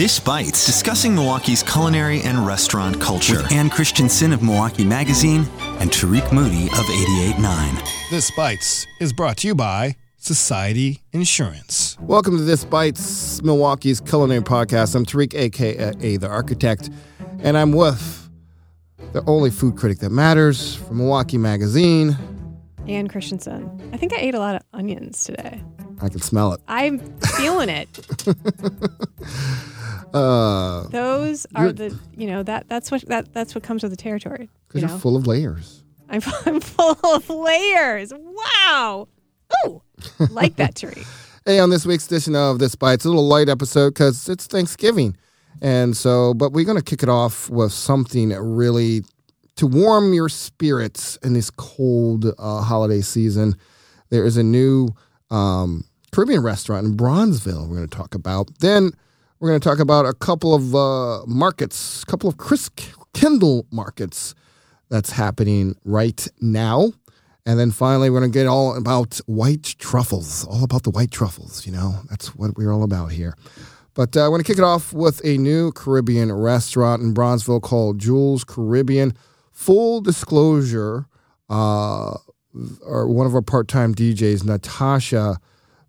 This Bites, discussing Milwaukee's culinary and restaurant culture. With Ann Christensen of Milwaukee Magazine and Tariq Moody of 88.9. This Bites is brought to you by Society Insurance. Welcome to This Bites, Milwaukee's culinary podcast. I'm Tariq, aka The Architect, and I'm with the only food critic that matters from Milwaukee Magazine. Ann Christensen. I think I ate a lot of onions today. I can smell it. I'm feeling it. Uh, Those are the you know that that's what that that's what comes with the territory. because You you're know, full of layers. I'm, I'm full of layers. Wow. Ooh, like that tree. Hey, on this week's edition of This Bites, it's a little light episode because it's Thanksgiving. And so, but we're going to kick it off with something really to warm your spirits in this cold uh, holiday season. There is a new um, Caribbean restaurant in Bronzeville we're going to talk about. Then we're going to talk about a couple of uh, markets, a couple of Chris Kindle markets that's happening right now. And then finally, we're going to get all about white truffles, all about the white truffles. You know, that's what we're all about here. But uh, we're going to kick it off with a new Caribbean restaurant in Bronzeville called Jules Caribbean. Full disclosure, uh, our, one of our part time DJs, Natasha,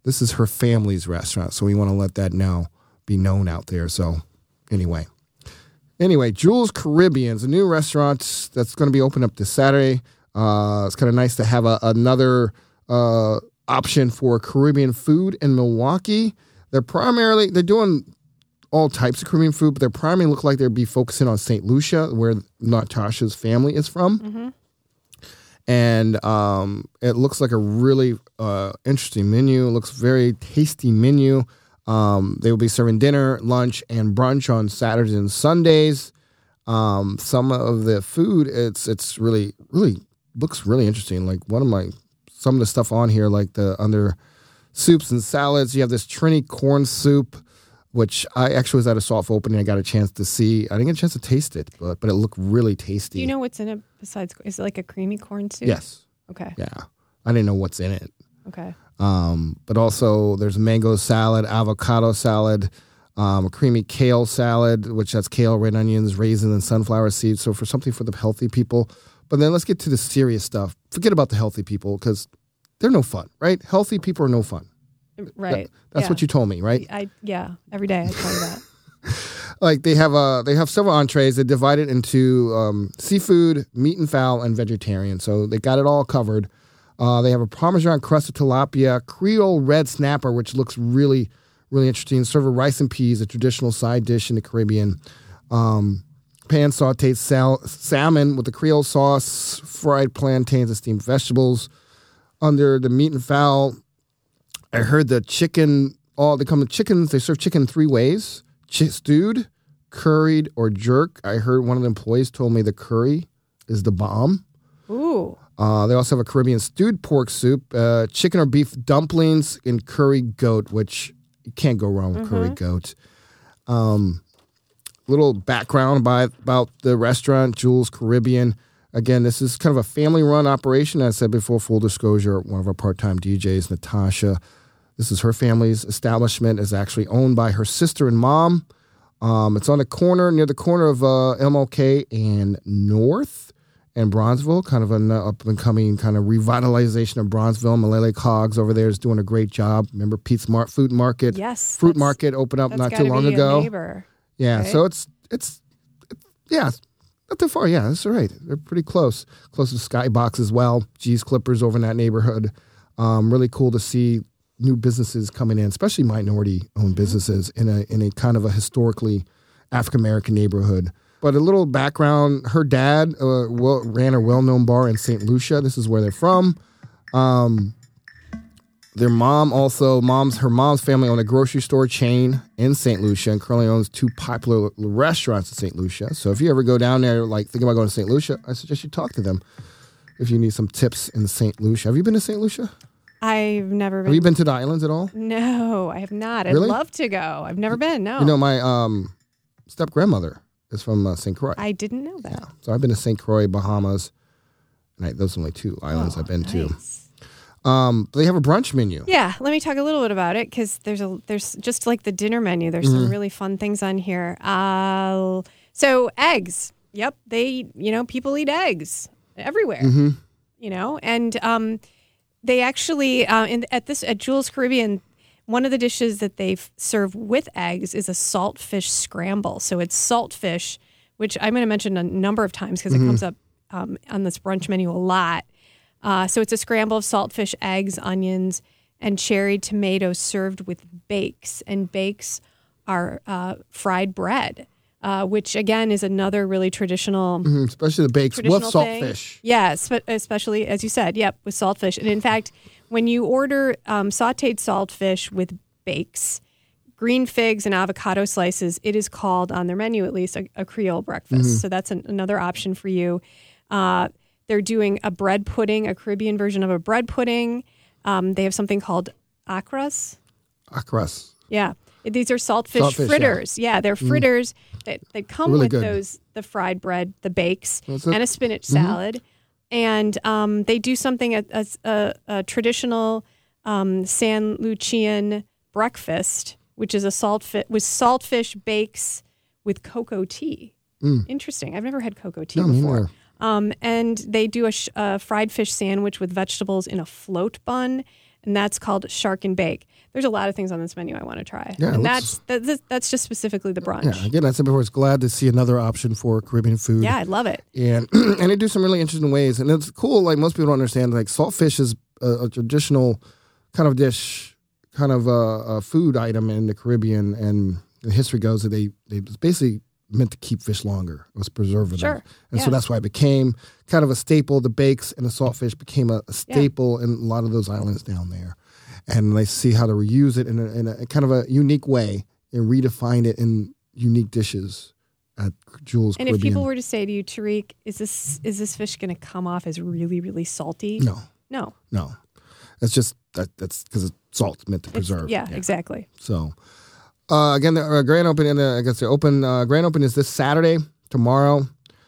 this is her family's restaurant. So we want to let that now be known out there. So, anyway. Anyway, Jules Caribbean's a new restaurant that's going to be open up this Saturday. Uh, it's kind of nice to have a, another uh, option for Caribbean food in Milwaukee. They're primarily they're doing all types of Caribbean food, but they're primarily look like they'd be focusing on St. Lucia, where Natasha's family is from. And um, it looks like a really uh, interesting menu. It looks very tasty menu. Um, they will be serving dinner, lunch, and brunch on Saturdays and Sundays. Um, some of the food, it's it's really really looks really interesting. Like one of my some of the stuff on here, like the under soups and salads. You have this Trini corn soup, which I actually was at a soft opening. I got a chance to see. I didn't get a chance to taste it, but but it looked really tasty. Do you know what's in it besides? Is it like a creamy corn soup? Yes. Okay. Yeah. I didn't know what's in it. Okay. Um, but also there's mango salad, avocado salad, um, a creamy kale salad, which has kale, red onions, raisins, and sunflower seeds. So for something for the healthy people. But then let's get to the serious stuff. Forget about the healthy people because they're no fun, right? Healthy people are no fun. Right. That's yeah. what you told me, right? I yeah. Every day I tell you that. Like they have uh they have several entrees. They divide it into um, seafood, meat and fowl, and vegetarian. So they got it all covered. Uh, they have a Parmesan crust of tilapia, Creole red snapper, which looks really, really interesting. Serve with rice and peas, a traditional side dish in the Caribbean. Um, pan sauteed sal- salmon with the Creole sauce, fried plantains and steamed vegetables. Under the meat and fowl, I heard the chicken. All they come with chickens. They serve chicken three ways: Ch- stewed, curried, or jerk. I heard one of the employees told me the curry is the bomb. Ooh. Uh, they also have a Caribbean stewed pork soup, uh, chicken or beef dumplings, and curry goat, which you can't go wrong with curry goat. Um, little background by, about the restaurant, Jules Caribbean. Again, this is kind of a family run operation. As I said before, full disclosure, one of our part time DJs, Natasha. This is her family's establishment. is actually owned by her sister and mom. Um, it's on the corner near the corner of uh, MLK and North and Bronzeville, kind of an up and coming kind of revitalization of Bronzeville. Malele Cogs over there is doing a great job. Remember Pete's Mar- Food Market? Yes. Fruit Market opened up not too long ago. neighbor. Yeah, right? so it's it's it- yeah, not too far. Yeah, that's all right. They're pretty close, close to Skybox as well. G's Clippers over in that neighborhood. Um, really cool to see new businesses coming in, especially minority-owned businesses in a in a kind of a historically African American neighborhood. But a little background: her dad uh, well, ran a well-known bar in St. Lucia. This is where they're from. Um, their mom also mom's her mom's family owned a grocery store chain in St. Lucia and currently owns two popular restaurants in St. Lucia. So if you ever go down there, like thinking about going to St. Lucia, I suggest you talk to them if you need some tips in St. Lucia. Have you been to St. Lucia? I've never been. Have you been to the islands at all? No, I have not. I'd Really? love to go. I've never been. No. You know, my um, step grandmother is from uh, St. Croix. I didn't know that. So I've been to St. Croix, Bahamas, and I, those are only two islands I've been to. Um, they have a brunch menu. Yeah, let me talk a little bit about it because there's a there's just like the dinner menu. There's some really fun things on here. Uh, so eggs. Yep, they you know people eat eggs everywhere. You know, and um, they actually uh, in, at this at Jules Caribbean. One of the dishes that they serve with eggs is a saltfish scramble. So it's saltfish, which I'm going to mention a number of times because it comes up um, on this brunch menu a lot. Uh, so it's a scramble of saltfish, eggs, onions, and cherry tomatoes served with bakes. And bakes are uh, fried bread, uh, which again is another really traditional. Mm, Especially the bakes with saltfish. Yeah, spe- especially as you said, yep, with saltfish. And in fact, when you order um, sautéed saltfish with bakes, green figs, and avocado slices, it is called on their menu at least a, a Creole breakfast. So that's an, another option for you. Uh, they're doing a bread pudding, a Caribbean version of a bread pudding. Um, they have something called acras. Acras. Yeah. These are saltfish, Saltfish. Mm. fritters. Yeah, they're fritters that, that come Really with good. those the fried bread, the bakes. Mm-hmm. and a spinach salad. And um, they do something a, a, a, traditional um, San Lucian breakfast, which is a saltfish with saltfish bakes with cocoa tea. Interesting. I've never had cocoa tea Mm. No, before. Um, and they do a, sh- a fried fish sandwich with vegetables in a float bun, and that's called shark and bake. There's a lot of things on this menu I want to try, Yeah, and let's- that's that's just specifically the brunch. Yeah, again, I said before, it's glad to see another option for Caribbean food. Yeah, I love it. and and they do some really interesting ways. And it's cool. Like most people don't understand. Like saltfish is a, a traditional kind of dish, kind of a, a food item in the Caribbean. And the history goes that they they basically meant to keep fish longer. It was preserving Sure. them. And so that's why it became kind of a staple. The bakes and the saltfish became a, a staple in a lot of those islands down there. And they see how to reuse it in a, in a kind of a unique way and redefine it in unique dishes at Jules And Caribbean. if people were to say to you, Tariq, is this is this fish going to come off as really really salty? no, no. No, it's just that that's because it's salt meant to preserve. yeah, exactly. So, uh, again, the uh, grand opening. Uh, I guess the open uh, grand open is this Saturday, tomorrow,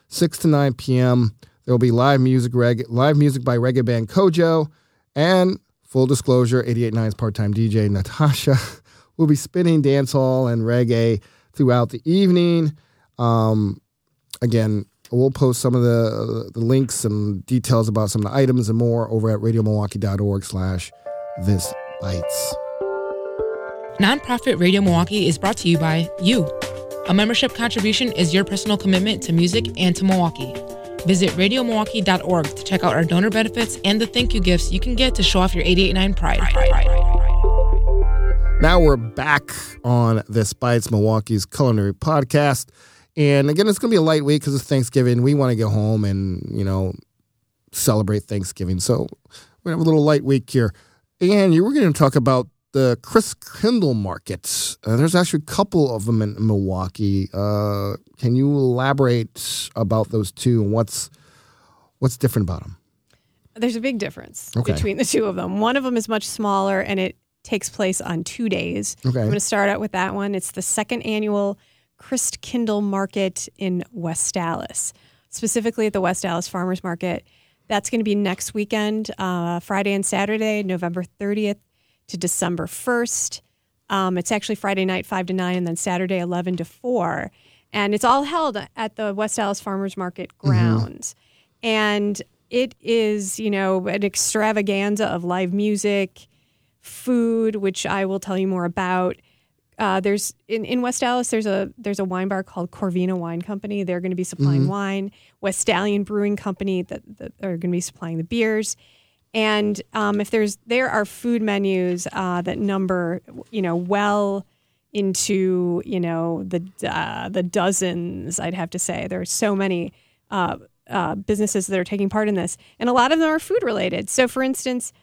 six to nine p.m. There will be live music, reg- live music by reggae band Kojo, and full disclosure, 88.9's part-time DJ Natasha will be spinning dancehall and reggae throughout the evening. Um, again, we'll post some of the the links and details about some of the items and more over at radiomilwaukee.org slash this bites. Nonprofit Radio Milwaukee is brought to you by you. A membership contribution is your personal commitment to music and to Milwaukee. Visit radiomilwaukee.org to check out our donor benefits and the thank you gifts you can get to show off your 889 pride. Now we're back on this Bites Milwaukee's culinary podcast. And again, it's going to be a light week because it's Thanksgiving. We want to go home and, you know, celebrate Thanksgiving. So we're going to have a little light week here. And you were going to talk about the Christkindl markets. Uh, there's actually a couple of them in Milwaukee. Uh, can you elaborate about those two and what's what's different about them? There's a big difference Okay. between the two of them. One of them is much smaller and it takes place on two days. Okay. I'm going to start out with that one. It's the second annual Christkindl Market in West Allis, specifically at the West Allis Farmers Market. That's going to be next weekend, uh, Friday and Saturday, November 30th to December 1st. Um, it's actually Friday night, 5 to 9, and then Saturday, 11 to 4. And it's all held at the West Allis Farmers Market grounds. And it is, you know, an extravaganza of live music, food, which I will tell you more about. Uh, there's in, in West Allis. There's a there's a wine bar called Corvina Wine Company. They're going to be supplying wine. Westallion Brewing Company that, that are going to be supplying the beers. And um, if there's there are food menus uh, that number you know well into you know the uh, the dozens. I'd have to say there are so many uh, uh, businesses that are taking part in this, and a lot of them are food related. So, for instance,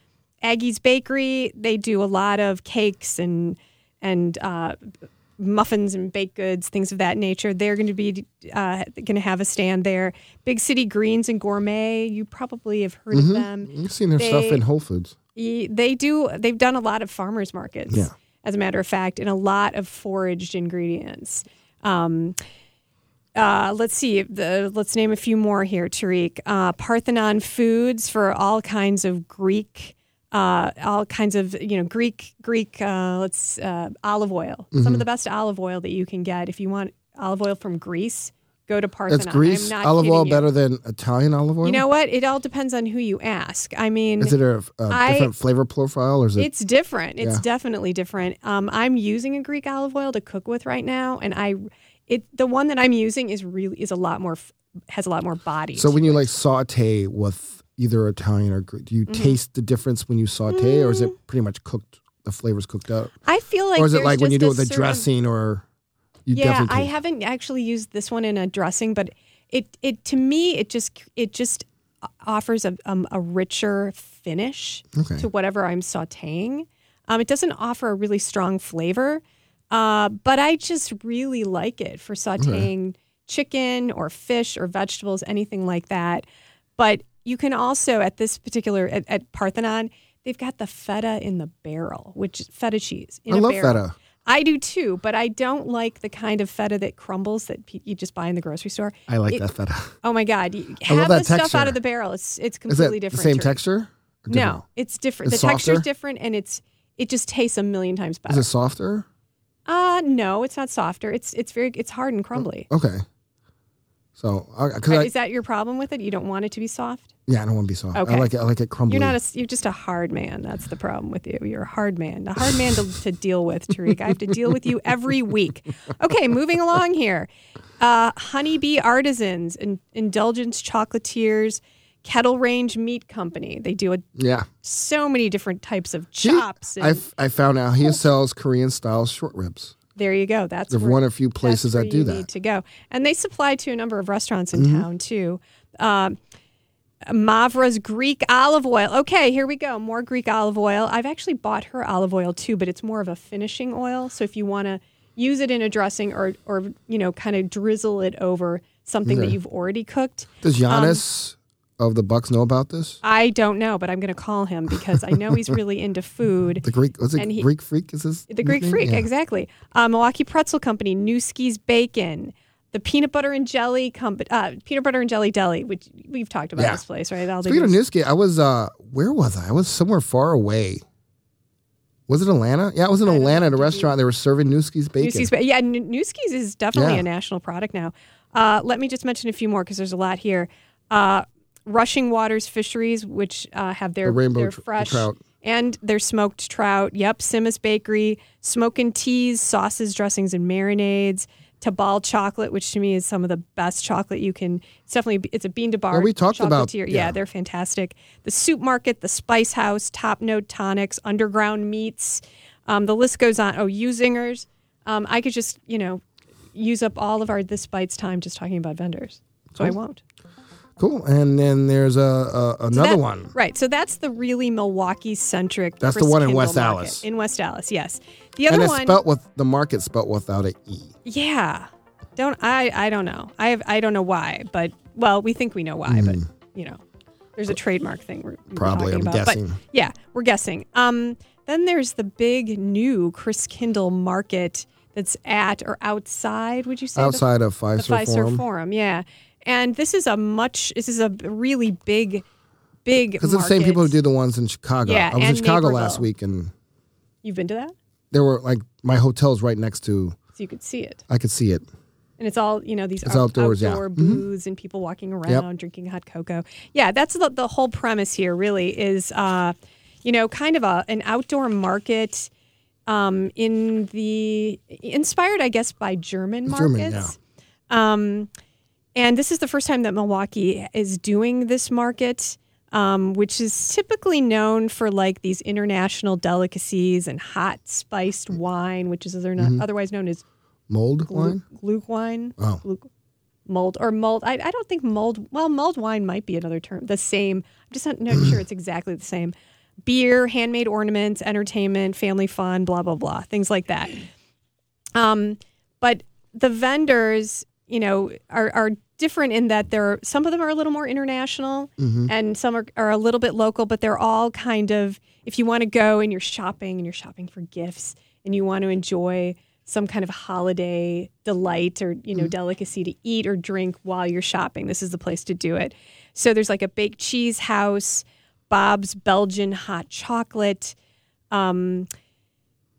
Aggie's Bakery they do a lot of cakes and and uh, muffins and baked goods, things of that nature. They're going to be uh, going to have a stand there. Big City Greens and Gourmet, you probably have heard of them. You've seen their stuff in Whole Foods. They do. They've done a lot of farmers markets, Yeah. as a matter of fact, and a lot of foraged ingredients. Um, uh, let's see. The, let's name a few more here, Tariq. Uh, Parthenon Foods for all kinds of Greek uh, all kinds of you know Greek Greek uh, let's uh, olive oil. Mm-hmm. Some of the best olive oil that you can get if you want olive oil from Greece. Go to Parthenon. That's Greece I'm not olive oil you. better than Italian olive oil. You know what? It all depends on who you ask. I mean, is it a, a I- different flavor profile or is it? it's different. It's Yeah. definitely different. Um, I'm using a Greek olive oil to cook with right now, and I, it the one that I'm using is really is a lot more has a lot more body. So when you it. like saute with either Italian or Greek, do you Mm-hmm. taste the difference when you saute, or is Mm. it pretty much cooked? The flavors cooked up, I feel like or is it like when you do it with the certain- dressing, or you yeah, I haven't actually used this one in a dressing, but it it to me it just it just offers a um, a richer finish Okay. to whatever I'm sautéing. Um, it doesn't offer a really strong flavor, uh, but I just really like it for sautéing chicken or fish or vegetables, anything like that. But you can also at this particular at, at Parthenon, they've got the feta in the barrel, which feta cheese. In I a love barrel. feta. I do too, but I don't like the kind of feta that crumbles that you just buy in the grocery store. I like It- that feta. Oh my god, you I love have that the stuff texture. out of the barrel. It's it's Is completely it the different. same Terry. texture? different? No, it's different. It's the texture's softer? different, and it's it just tastes a million times better. Is it softer? Uh no, it's not softer. It's it's very it's hard and crumbly. Okay. So, I, Is that your problem with it? You don't want it to be soft. yeah, I don't want to be soft. Okay. I like it. I like it crumbly. You're not a you're just a hard man. That's the problem with you. You're a hard man. A hard man to, to deal with, Tariq. I have to deal with you every week. Okay, moving along here. Uh, Honeybee Artisans, in, Indulgence Chocolatiers, Kettle Range Meat Company. They do a, yeah. so many different types of He- chops. I, And I found out he sells Korean style short ribs. There you go. That's where- one or few places that do that. Mm-hmm. Need to go, and they supply to a number of restaurants in town too. Um, Mavra's Greek olive oil. Okay, here we go. More Greek olive oil. I've actually bought her olive oil too, but it's more of a finishing oil. So if you want to use it in a dressing or or you know kind of drizzle it over something that you've already cooked. Does Giannis of the Bucks know about this? I don't know, but I'm going to call him because I know he's really into food. The Greek was it he- Greek Freak? Is this The Greek nickname? Freak, Yeah. exactly. Uh, Milwaukee Pretzel Company, Nueske's Bacon, the Peanut Butter and Jelly Company, uh, Peanut Butter and Jelly Deli, which we've talked about Yeah. this place, right? All Speaking of Nueske, I was uh where was I? I was somewhere far away. Was it Atlanta? Yeah, I was in I Atlanta at a. You- restaurant. They were serving Nueske's bacon. Nueske's, Ba- yeah, N- Nueske's is definitely Yeah. a national product now. Uh, let me just mention a few more because there's a lot here. Uh, Rushing Waters Fisheries, which uh, have their The rainbow their tr- fresh trout. and their smoked trout. Yep, Simus Bakery, smoking teas, sauces, dressings, and marinades. Tabal chocolate, which to me is some of the best chocolate you can. It's definitely it's a bean to bar. Yeah, we talked about- yeah. yeah, they're fantastic. The Soup Market, the Spice House, Top Note Tonics, Underground Meats. Um, the list goes on. Oh, Usinger's. Um, I could just you know use up all of our this bites time just talking about vendors, so I won't. Cool. And then there's a, a So another that- one. Right. So that's the really Milwaukee centric. That's the one in West Market. Dallas. In West Allis, yes. The And other it's one, spelt with the market spelt without an E. yeah. Don't I? I don't know. I have. I don't know why, but well, we think we know why, but you know, there's a trademark thing we're. Probably, I'm about. guessing. But yeah, we're guessing. Um, then there's the big new Christkindl Market that's at or outside. Would you say the- Outside of the Fiserv Fiserv Forum. Forum? Yeah, and this is a much. This is a really big, big. Because it's the same people who do the ones in Chicago. Yeah, I was in Chicago last week and You've been to that, there were like my hotel's right next to so you could see it. I could see it. And it's all, you know, these out- outdoors, yeah. outdoor Mhm. booths and people walking around drinking hot cocoa. Yeah, that's the, the whole premise here, really, is, uh, you know, kind of a an outdoor market um, in the, inspired, I guess, by German German, markets. Um, and this is the first time that Milwaukee is doing this market, um, which is typically known for like these international delicacies and hot spiced wine, which is other- Mm-hmm. otherwise known as Mold wine? Gluck wine. Oh. Gluck- mold or mold. I, I don't think mold. Well, mulled wine might be another term. The same. I'm just not, not sure it's exactly the same. Beer, handmade ornaments, entertainment, family fun, blah blah blah, things like that. Um, but the vendors, you know, are are different in that they're some of them are a little more international and some are, are a little bit local, but they're all kind of if you want to go and you're shopping and you're shopping for gifts and you want to enjoy some kind of holiday delight or you know delicacy to eat or drink while you're shopping this is the place to do it so there's like a baked cheese house Bob's Belgian hot chocolate. Um,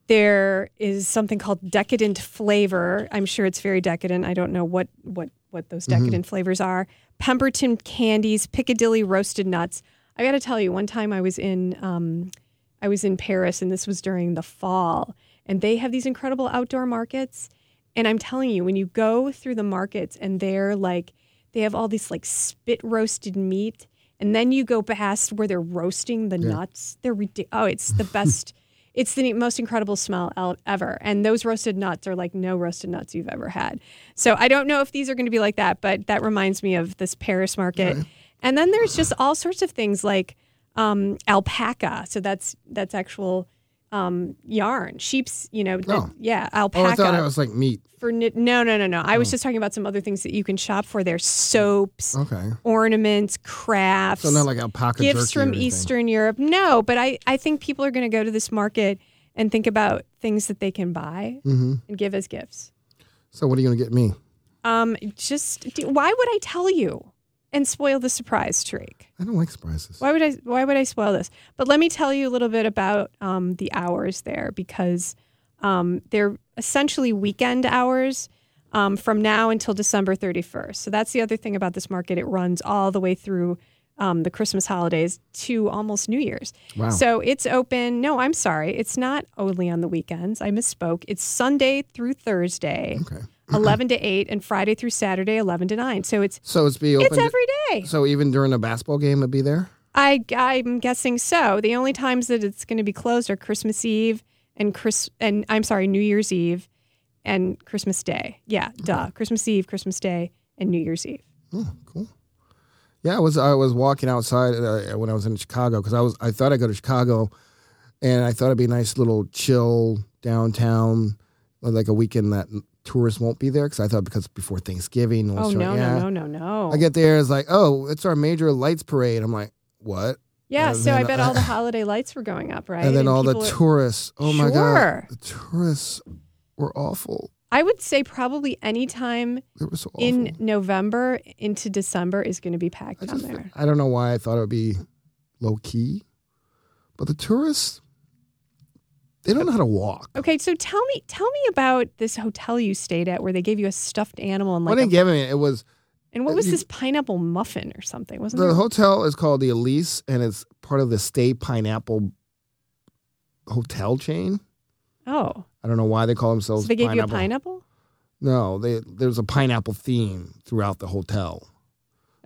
there is something called decadent flavor. I'm sure it's very decadent. I don't know what what what those decadent flavors are. Pemberton candies, Piccadilly roasted nuts. I got to tell you, one time I was in um, I was in Paris, and this was during the fall, and they have these incredible outdoor markets. And I'm telling you, when you go through the markets, and they're like, they have all this like spit roasted meat, and then you go past where they're roasting the nuts. They're ridiculous. Oh, it's the best. It's the most incredible smell ever. And those roasted nuts are like no roasted nuts you've ever had. So I don't know if these are going to be like that, but that reminds me of this Paris market. And then there's just all sorts of things like um, alpaca. So that's that's actual um, yarn, sheep's. You know, the- Oh. yeah, Oh, alpaca I thought it was like meat. for knit. No, no, no, no. Oh. I was just talking about some other things that you can shop for there: soaps, Okay. ornaments, crafts. So not like alpaca gifts jerky from. Eastern Europe. No, but I, I think people are going to go to this market and think about things that they can buy Mm-hmm. and give as gifts. So what are you going to get me? Um, just why would I tell you and spoil the surprise, Tariq? I don't like surprises. Why would I? Why would I spoil this? But let me tell you a little bit about um, the hours there because um, they're essentially weekend hours um, from now until December 31st. So that's the other thing about this market. It runs all the way through um, the Christmas holidays to almost New Year's. Wow. So it's open. No, I'm sorry. It's not only on the weekends. I misspoke. It's Sunday through Thursday, Okay. 11 to 8, and Friday through Saturday, 11 to 9. So it's So it's be open. it's every day. so even during a basketball game, it'd be there. I, I'm guessing so. The only times that it's going to be closed are Christmas Eve and Chris and I'm sorry, New Year's Eve and Christmas Day. Yeah, duh. Christmas Eve, Christmas Day, and New Year's Eve. Oh, cool. Yeah, I was I was walking outside uh, when I was in Chicago because I was I thought I'd go to Chicago, and I thought it'd be a nice little chill downtown, like a weekend that tourists won't be there because I thought because before Thanksgiving. Oh was- no, yeah. no, no, no, no. I get there, it's like, oh, it's our major lights parade. I'm like, what? yeah, and so I bet I- all the holiday lights were going up, right? and then all the are- tourists. Oh my god, the tourists were awful. I would say probably any time so in November into December is going to be packed I, down just, there. I don't know why I thought it would be low key, but the tourists, they don't know how to walk. Okay, so tell me, tell me about this hotel you stayed at where they gave you a stuffed animal and like. What they gave me, it was and what was you- this pineapple muffin or something? Wasn't it? the there? hotel is called the Alise, and it's part of the Stay Pineapple hotel chain. Oh, I don't know why they call themselves. so they gave pineapple. you a pineapple? No, they, there's a pineapple theme throughout the hotel.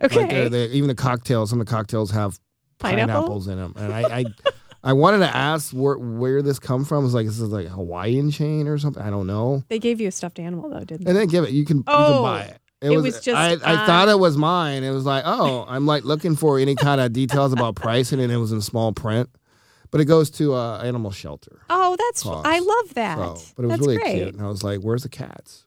Okay. Like they're- they- even the cocktails, some of the cocktails have Pineapple? pineapples in them. And I, I, I wanted to ask where where this come from. It's like this is like a Hawaiian chain or something. I don't know. They gave you a stuffed animal though, didn't they? And then give it. You can you Oh, can buy it. it was just I, I thought it was mine. It was like, oh, I'm like looking for any kind of details about pricing, and it was in small print. But it goes to uh, animal shelter. Oh, that's Cost. I love that. So, but it was that's really great. cute. And I was like, where's the cats?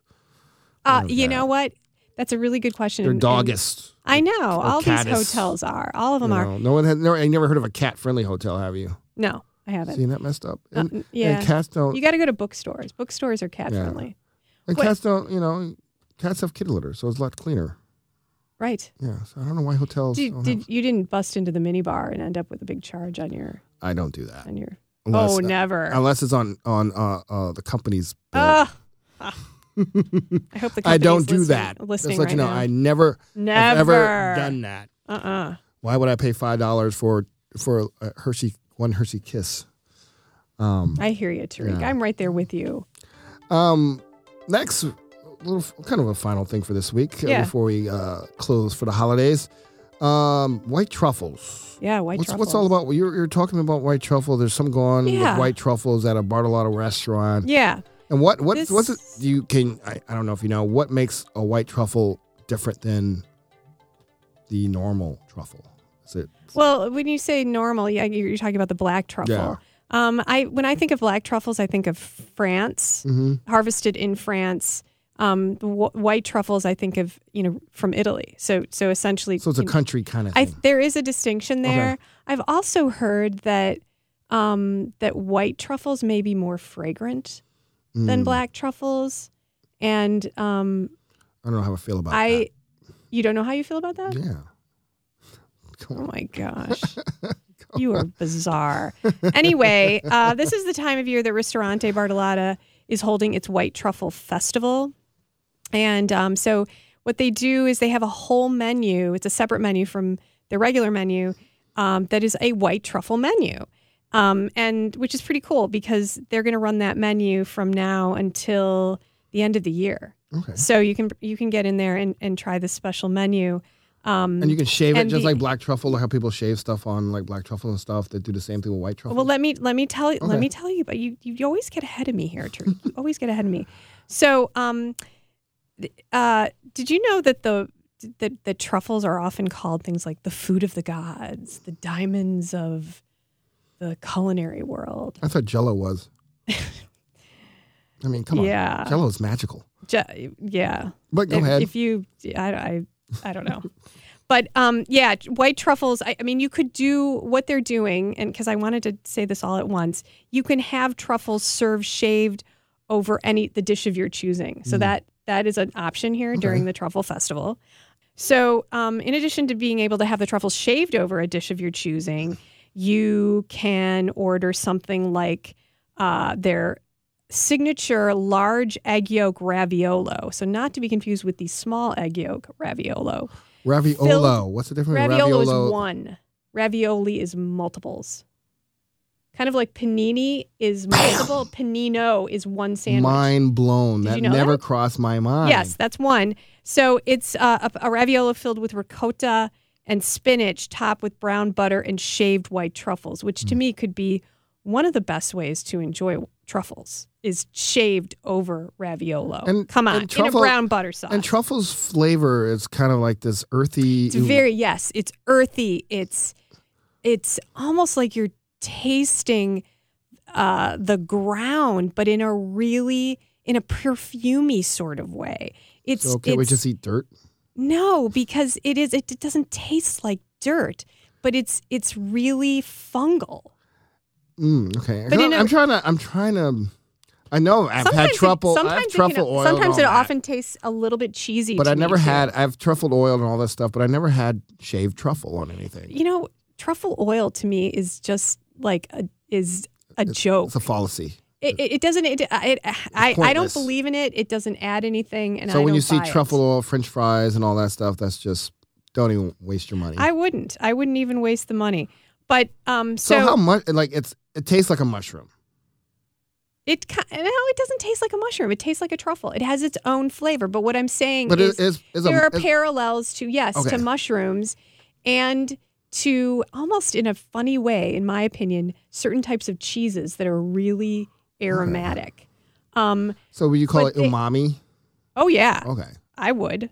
Uh, you know what? That's a really good question. They're and- and doggist. I know. All these hotels are. All of them You are. no one has. never. I never heard of a cat friendly hotel. Have you No, I haven't. seen that messed up? Uh, And, n- yeah. and cats don't. You got to go to bookstores. Bookstores are cat Yeah. friendly. and what- cats don't. You know, cats have kitty litter, so it's a lot cleaner. Right. Yeah. So I don't know why hotels. Did, don't did have- you didn't bust into the minibar and end up with a big charge on your I don't do that. on your Unless- Oh, never. Unless it's on on uh, uh, the company's. bill. Ah. I hope the I don't do that. Listening Just let right you know, now. I never, Never. ever done that. Uh-uh. Why would I pay five dollars for for a Hershey one Hershey Kiss? Um, I hear you, Tariq. Yeah. I'm right there with you. um, next, little kind of a final thing for this week uh, before we uh, close for the holidays. Um, white truffles. Yeah, white what's, truffles. what's all about? well, You're, you're talking about white truffle. There's some going on Yeah. with white truffles at a Bartolotta restaurant. Yeah. And what what This- what's it? Do you can I, I don't know if you know what makes a white truffle different than the normal truffle. Is it? Well, when you say normal, yeah, you're talking about the black truffle. Yeah. Um, I when I think of black truffles, I think of France, Mm-hmm. harvested in France. Um, wh- white truffles, I think of you know from Italy. So so essentially, So it's a know, country kind of I there is a distinction there. I've also heard that um, that white truffles may be more fragrant than Mm. black truffles, and um, I don't know how I feel about I you don't know how you feel about that. that. Yeah. Oh my gosh. You are bizarre. anyway, uh, this is the time of year that Ristorante Bartolotta is holding its White Truffle Festival. And um, so, what they do is they have a whole menu. It's a separate menu from their regular menu um, that is a white truffle menu. Um, and which is pretty cool because they're going to run that menu from now until the end of the year. Okay. So you can you can get in there and, and try this special menu. Um, And you can shave it just the- like black truffle, like how people shave stuff on like black truffle and stuff. They do the same thing with white truffle. Well, let me let me tell you let me tell you, but you you always get ahead of me here. You always get ahead of me. So, um, uh, did you know that the that the truffles are often called things like the food of the gods, the diamonds of the culinary world? I thought Jello was. I mean, come on. Yeah. Jello is magical. Ju- yeah. But go if, ahead. If you, I, I, I don't know. But um, yeah, white truffles. I, I mean, you could do what they're doing, and because I wanted to say this all at once, you can have truffles served shaved over any the dish of your choosing. So that that is an option here during the truffle festival. So, um, in addition to being able to have the truffles shaved over a dish of your choosing, you can order something like uh, their signature large egg yolk raviolo. So, not to be confused with the small egg yolk raviolo. Raviolo. filled- What's the difference? Raviolo, Raviolo is one, ravioli is multiples. Kind of like panini is multiple, panino is one sandwich. Mind blown. Did that you know never that? crossed my mind. Yes, that's one. So it's uh, a, a raviolo filled with ricotta and spinach, topped with brown butter and shaved white truffles, which to me could be one of the best ways to enjoy truffles is shaved over raviolo. And- Come on, and truffle- in a brown butter sauce. And truffle's flavor is kind of like this earthy. It's very yes. It's earthy. It's it's almost like you're tasting uh, the ground, but in a really in a perfumey sort of way. It's so can we just eat dirt? No because it is it, it doesn't taste like dirt, but it's it's really fungal. Mm, okay. But I'm, a- I'm trying to. I'm trying to. I know I've had it- truffle. I sometimes it truffle can, oil. Sometimes it that. often tastes a little bit cheesy. But to I never too. had. I've truffled oil and all that stuff, but I never had shaved truffle on anything. You know, truffle oil to me is just like a is a joke. It's a fallacy. It, it, doesn't. It, it, I, I don't believe in it. It doesn't add anything. And so I when you see it. truffle oil, French fries, and all that stuff, that's just don't even waste your money. I wouldn't. I wouldn't even waste the money. But um, so, so, how much? Like it's it tastes like a mushroom. it no, it doesn't taste like a mushroom. It tastes like a truffle. It has its own flavor. But what I'm saying But is, is is there a, are parallels to yes Okay. to mushrooms, and to almost in a funny way, in my opinion, certain types of cheeses that are really aromatic. Um, so would you call it they- umami? oh yeah, Okay. I would,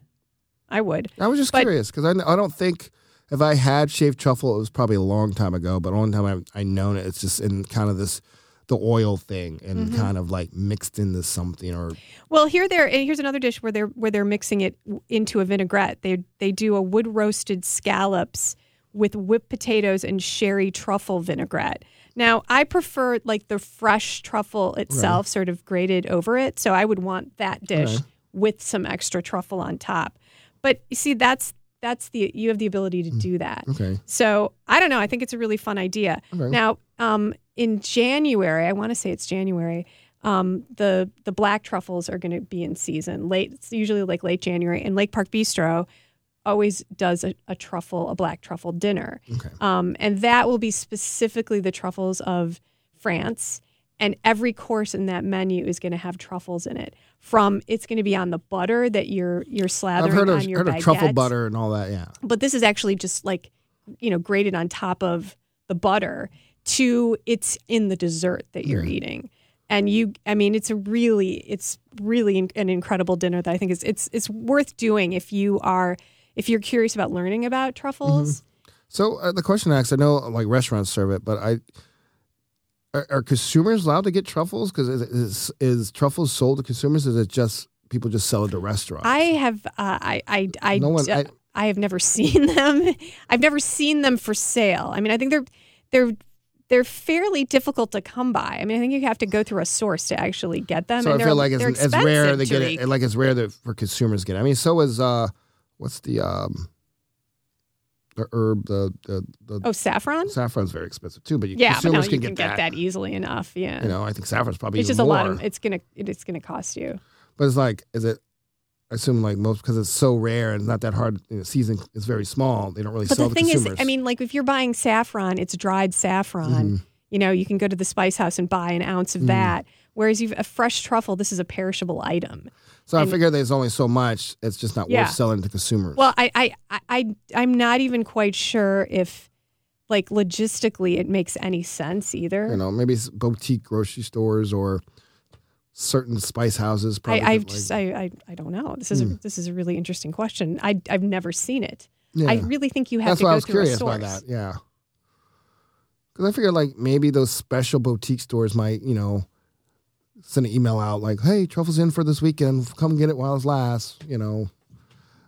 I would. I was just But- curious because I, I don't think if I had shaved truffle, it was probably a long time ago. But the only time I've I known it, it's just in kind of this the oil thing and Mm-hmm. kind of like mixed into something or Well, here there here's another dish where they're where they're mixing it into a vinaigrette. They they do a wood roasted scallops with whipped potatoes and sherry truffle vinaigrette. Now, I prefer like the fresh truffle itself, sort of grated over it. So I would want that dish Okay. with some extra truffle on top. But you see, that's that's the you have the ability to do that. okay. So I don't know. I think it's a really fun idea. Okay. Now, um, in January, I want to say it's January. Um, the the black truffles are going to be in season late. It's usually like late January, in Lake Park Bistro always does a, a truffle, a black truffle dinner, Okay. um, and that will be specifically the truffles of France. And every course in that menu is going to have truffles in it. From it's going to be on the butter that you're you're slathering I've heard of, on your heard of truffle butter and all that. Yeah. but this is actually just like you know grated on top of the butter to it's in the dessert that you're eating and you i mean it's a really it's really an incredible dinner that i think is it's it's worth doing if you are if you're curious about learning about truffles So uh, the question asks, I know like restaurants serve it, but I are, are consumers allowed to get truffles? Because is, is is truffles sold to consumers? Is it just people just sell it to restaurants? i have uh, i i i, No one- d- I- I have never seen them i've never seen them for sale i mean i think they're they're they're fairly difficult to come by. I mean, I think you have to go through a source to actually get them. so I and feel they're- like it's, it's rare to get it. Like it's rare that for consumers get. it. I mean, so is uh, what's the um, the herb, the the, the Oh, saffron. saffron's very expensive too. But you, Yeah, but no, you can, can get, that. easily enough. Yeah, You know, I think saffron's probably it's just a more. lot of. It's gonna. It's gonna cost you. But it's like, is it? I assume like most because it's so rare and not that hard. You know, season is very small. They don't really But sell the thing is. I mean, like if you're buying saffron, it's dried saffron. Mm-hmm. You know, you can go to the spice house and buy an ounce of that. Whereas you've a fresh truffle, this is a perishable item. so I figure there's only so much. It's just not Yeah. worth selling to consumers. Well, I, I, I, I, I'm not even quite sure if, like, logistically, it makes any sense either. you know, maybe it's boutique grocery stores or certain spice houses. Probably I, I've get, like- just, I, I, I don't know. This is a, hmm. this is a really interesting question. I, I've never seen it. Yeah. I really think you have That's to go I was through curious a about source. that. Yeah. Because I figure like maybe those special boutique stores might, you know, send an email out like, "Hey, truffles in for this weekend. Come get it while it lasts." You know,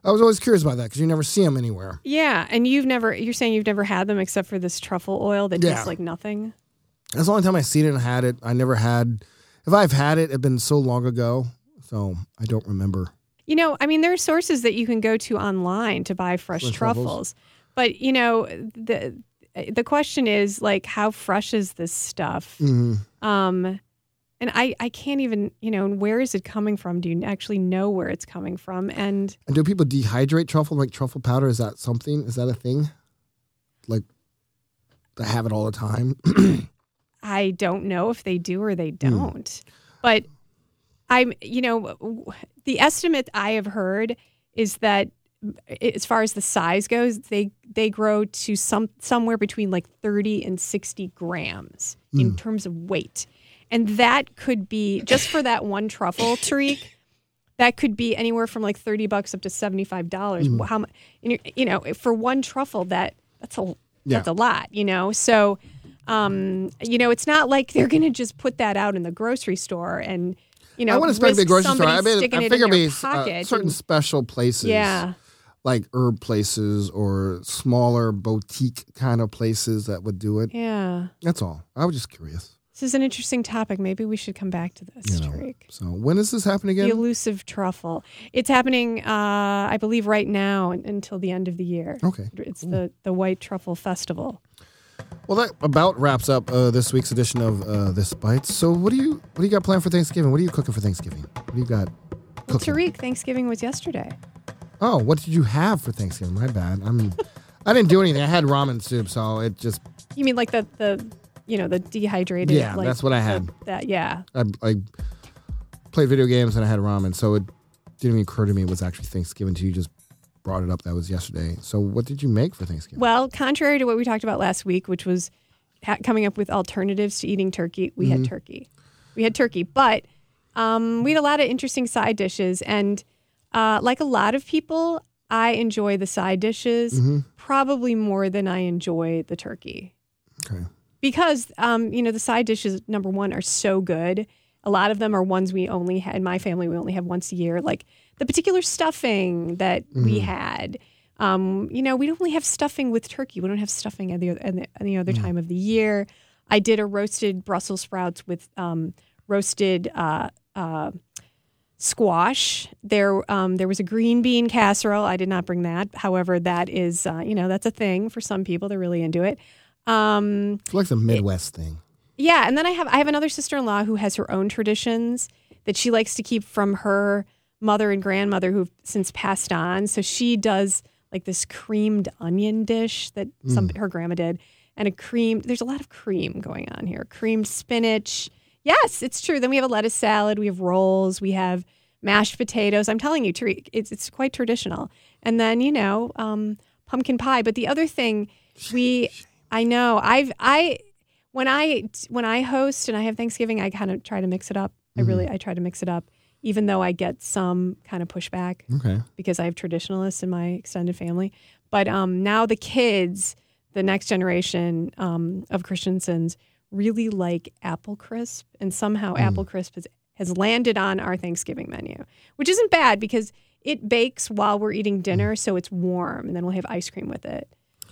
I was always curious about that because you never see them anywhere. Yeah, and you've never. You're saying you've never had them except for this truffle oil that Yeah. tastes like nothing. That's the only time I seen it and had it. I never had. If I've had it, it's been so long ago, so I don't remember. You know, I mean, there are sources that you can go to online to buy fresh Fresh truffles. truffles. but you know, the the question is like, how fresh is this stuff? Mm-hmm. Um, and I I can't even you know, and where is it coming from? Do you actually know where it's coming from? And And do people dehydrate truffle like truffle powder? Is that something? Is that a thing? Like, they have it all the time. I don't know if they do or Hmm. they don't. But I'm, you know, the estimate I have heard is that as far as the size goes, they they grow to some somewhere between like 30 and 60 grams Hmm. in terms of weight. And that could be just for that one truffle, Tariq, that could be anywhere from like 30 bucks up to $75. Hmm. How much, you know, for one truffle that that's a Yeah. that's a lot, you know. So um, you know, it's not like they're going to just put that out in the grocery store and, you know, I wouldn't to spend a grocery store. I mean, I figure be uh, certain and- special places. yeah. Like herb places or smaller boutique kind of places that would do it. Yeah. That's all. I was just curious. This is an interesting topic. Maybe we should come back to this, You know. Tariq. So when does this happen again? The elusive truffle. It's happening, uh, I believe, right now until the end of the year. Okay. It's the, the White Truffle Festival. Well, that about wraps up uh, this week's edition of uh, This Bites. So what do you what do you got planned for Thanksgiving? What are you cooking for Thanksgiving? What do you got Well, cooking? Tariq, Thanksgiving was yesterday. Oh, what did you have for Thanksgiving? My bad. I mean, I didn't do anything. I had ramen soup, so it just You mean like the, the you know, the dehydrated? Yeah, like that's what I had. that, yeah. I, I played video games and I had ramen, so it didn't even occur to me it was actually Thanksgiving until you just brought it up. That was yesterday. So what did you make for Thanksgiving? Well, contrary to what we talked about last week, which was ha- coming up with alternatives to eating turkey, we had turkey. We had turkey, but um, we had a lot of interesting side dishes. And uh, like a lot of people, I enjoy the side dishes probably more than I enjoy the turkey Okay. Because um, you know the side dishes number one are so good a lot of them are ones we only had in my family we only have once a year like the particular stuffing that we had um, you know we don't only have stuffing with turkey we don't have stuffing any, any, any other time of the year i did a roasted brussels sprouts with um, roasted uh, uh, squash. There, um, there was a green bean casserole. I did not bring that. However, that is, uh, you know, that's a thing for some people. They're really into it. Um, It's like the Midwest thing. yeah, and then I have I have another sister in law who has her own traditions that she likes to keep from her mother and grandmother who've since passed on. So she does like this creamed onion dish that some her grandma did, and a cream. There's a lot of cream going on here. Creamed spinach. Yes, it's true. Then we have a lettuce salad. We have rolls. We have mashed potatoes. I'm telling you, Tariq, it's it's quite traditional. And then you know um, pumpkin pie. But the other thing we I know I've I when I when I host and I have Thanksgiving, I kind of try to mix it up. I really I try to mix it up, even though I get some kind of pushback Okay. because I have traditionalists in my extended family. But um, now the kids, the next generation um, of Christensens, really like apple crisp, and somehow apple crisp has has landed on our Thanksgiving menu, which isn't bad because it bakes while we're eating dinner, so it's warm, and then we'll have ice cream with it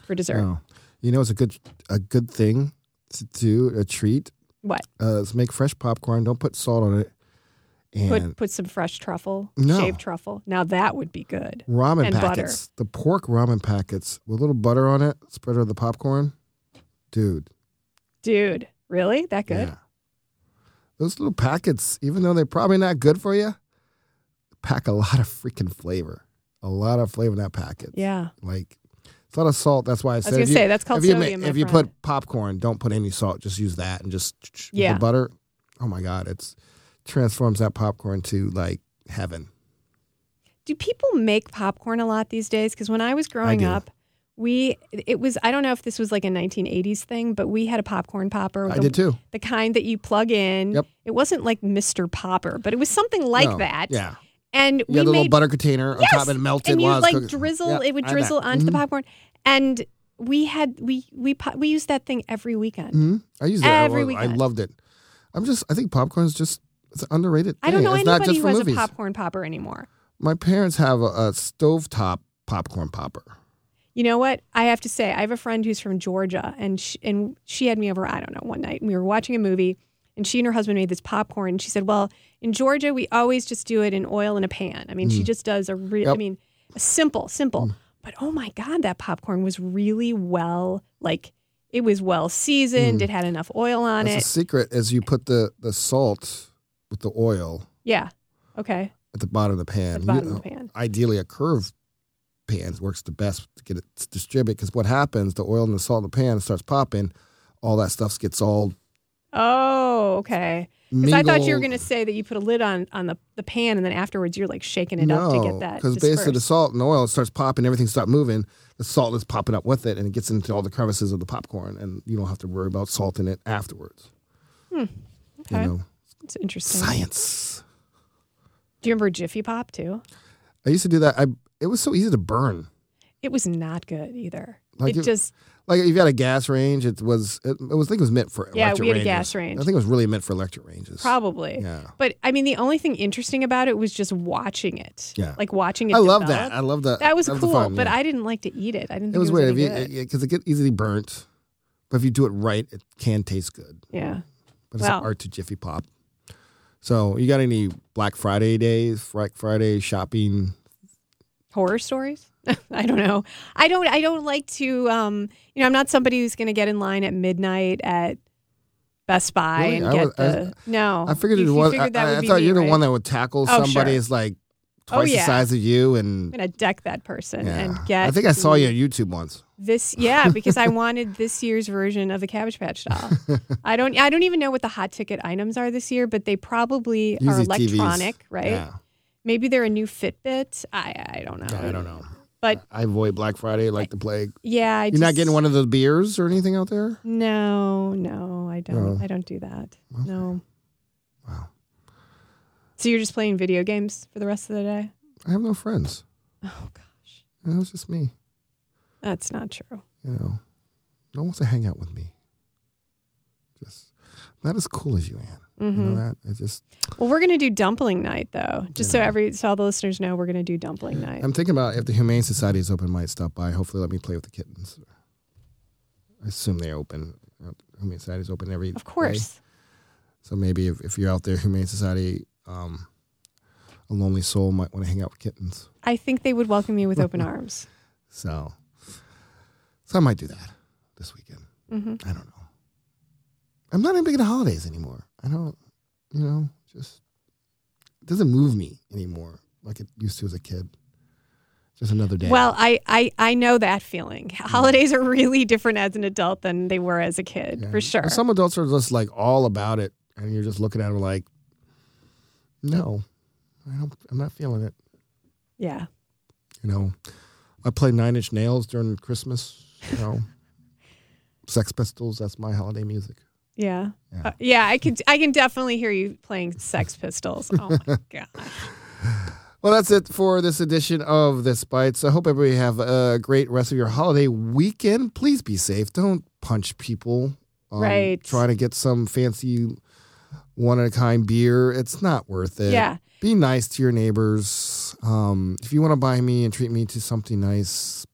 for dessert. Oh. You know, it's a good a good thing to do, a treat. What? Uh, is make fresh popcorn. Don't put salt on it. And Put put some fresh truffle, No. shaved truffle. Now that would be good. ramen and butter. packets, the pork ramen packets with a little butter on it, spread over the popcorn. Dude, Dude, really? That good? yeah. Those little packets, even though they're probably not good for you, pack a lot of freaking flavor. A lot of flavor in that packet. Yeah. Like it's a lot of salt. That's why I I was said gonna if you, say that's called if you, sodium. my if you friend. put popcorn, don't put any salt. Just use that and just Yeah. the butter. Oh my god, it's transforms that popcorn to like heaven. Do people make popcorn a lot these days? Because when I was growing do. up, we it was I don't know if this was like a 1980s thing, but we had a popcorn popper. I the, did too. The kind that you plug in. Yep. It wasn't like Mr. Popper, but it was something like No, that. Yeah. And we had the made little butter container on yes, top and it melted and you like cooking. drizzle. Yeah, it would I had that. drizzle onto the Mhm. popcorn, and we had we we we used that thing every weekend. Mhm. I used it. Every I, I loved it. I'm just. I think popcorn is just. It's underrated. I don't know It's not anybody just who has movies. a popcorn popper anymore. My parents have a, a stovetop popcorn popper. You know what? I have to say, I have a friend who's from Georgia, and she, and she had me over. I don't know one night, and we were watching a movie, and she and her husband made this popcorn. And she said, "Well, in Georgia, we always just do it in oil in a pan. I mean, she just does a real. I Mm. Mean, a simple, simple. But oh my god, that popcorn was really well like." It was well seasoned. It had enough oil on Mm. That's it. the secret is you put the the salt with the oil Yeah. Okay. at the bottom of the pan. At the bottom You- of the pan. Ideally, a curved pan works the best to get it to distribute because what happens, the oil and the salt in the pan starts popping, all that stuff gets all Oh, okay. Because I thought you were going to say that you put a lid on on the, the pan and then afterwards you're like shaking it up to get that. because basically the dispersed. salt and oil starts popping, everything starts moving. The salt is popping up with it, and it gets into all the crevices of the popcorn, and you don't have to worry about salting it afterwards. Hmm, okay. You know, It's interesting. science. Do you remember Jiffy Pop too? I used to do that. I it was so easy to burn. It was not good either. Like it it- just Like if you had a gas range, it was it, it was I think it was meant for Yeah, electric we had a ranges. gas range. I think it was really meant for electric ranges. probably. Yeah. But I mean, the only thing interesting about it was just watching it. Yeah. Like watching it. I love develop. that. I love that. That was the cool, fun, but yeah. I didn't like to eat it. I didn't. Think it was it weird any if good. you because it get easily burnt, but if you do it right, it can taste good. yeah. But it's Well- an art to Jiffy Pop. So you got any Black Friday days, Black Friday shopping? Horror stories i don't know i don't i don't like to um you know i'm not somebody who's going to get in line at midnight at best buy Really? and I get was- I- the no I figured you, it was. figured I, I thought me, you're the one that would tackle Oh, somebody sure. like Oh, twice yeah. the size of you, and i'm going to deck that person yeah. and get I think I saw you on YouTube once. this yeah because i wanted this year's version of the cabbage patch doll i don't i don't even know what the hot ticket items are this year but they probably are Usually TVs. electronic right Yeah. Maybe they're a new fitbit i i don't know I don't know. but I avoid Black Friday like the plague. yeah I You're not just- getting one of those beers or anything out there? No, no, I don't. No. I don't do that. No. Wow. So you're just playing video games for the rest of the day? I have no friends. Oh gosh, You know, it's just me. that's not true. You know, no one wants to hang out with me. Just not as cool as you, Ann. You Mm-hmm. know that? It just. Well, we're gonna do dumpling night though, just so every so all the listeners know we're gonna do dumpling night. I'm thinking about if the Humane Society is open, might stop by. Hopefully, let me play with the kittens. I assume they're open. Humane Society is open every of day. course. So maybe if, if you're out there, Humane Society, um, a lonely soul might want to hang out with kittens. I think they would welcome you with open arms. So, so I might do that this weekend. Mm-hmm. I don't know. I'm not even big into holidays anymore. I don't, you know, just it doesn't move me anymore like it used to as a kid. Just another day. Well, I, I I know that feeling. Holidays are really different as an adult than they were as a kid, Yeah. for sure. Some adults are just like all about it, and you're just looking at them like, no, I don't. I'm not feeling it. yeah. You know, I play Nine Inch Nails during Christmas. You know, Sex Pistols. That's my holiday music. Yeah. Yeah. Uh, yeah, I can I can definitely hear you playing Sex Pistols. Oh my god. Well, that's it for this edition of This Bites. I hope everybody have a great rest of your holiday weekend. Please be safe. Don't punch people. Um, Right. Try to get some fancy one of a kind beer. It's not worth it. Yeah. Be nice to your neighbors. Um, if you want to buy me and treat me to something nice,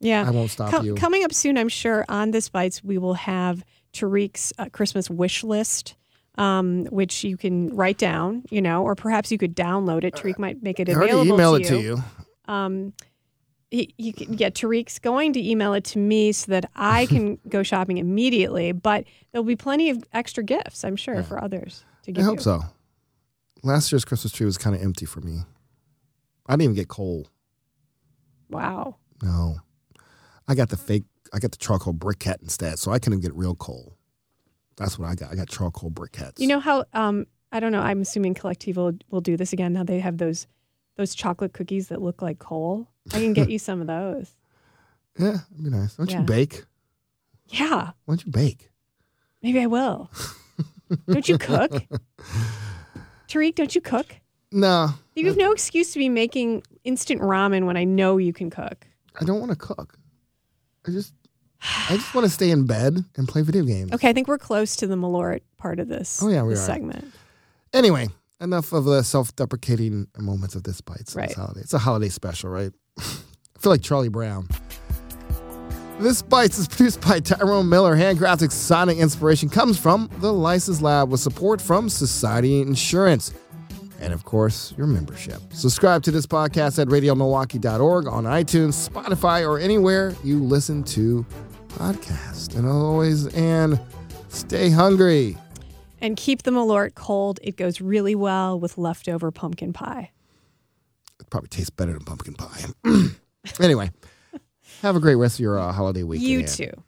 Yeah. I won't stop you. Coming up soon, I'm sure on this bites we will have Tarik's uh, Christmas wish list. um, which you can write down, you know, or perhaps you could download it. Tariq might make it available email to it to you. um, he, you can, yeah, Tarik's going to email it to me so that I can go shopping immediately. But there'll be plenty of extra gifts, I'm sure, for others to give. I hope you. so. Last year's Christmas tree was kind of empty for me. I didn't even get coal. Wow. No, I got the fake. I got the charcoal briquette instead, so I couldn't get real coal. That's what I got. I got charcoal briquettes. You know how um, I don't know. I'm assuming Collective will, will do this again. Now they have those those chocolate cookies that look like coal. I can get you some of those. Yeah, it'd be nice. Don't Yeah. you bake? Yeah, Why don't you bake? maybe I will. don't you cook, Tarik? Don't you cook? No, You have no excuse to be making instant ramen when I know you can cook. I don't want to cook. I just, I just want to stay in bed and play video games. Okay, I think we're close to the Malort part of this. Oh, yeah, we this are. segment. Anyway, enough of the self-deprecating moments of this bites. Right. This holiday. It's a holiday special, right? I feel like Charlie Brown. This Bites is produced by Tyrone Miller. Handcrafted sonic inspiration comes from the License Lab with support from Society Insurance. And of course, your membership. Subscribe to this podcast at radiomilwaukee.org on iTunes, Spotify, or anywhere you listen to podcasts. And always, and stay hungry. And keep the Malort cold. It goes really well with leftover pumpkin pie. It probably tastes better than pumpkin pie. anyway, have a great rest of your uh, holiday weekend. You too.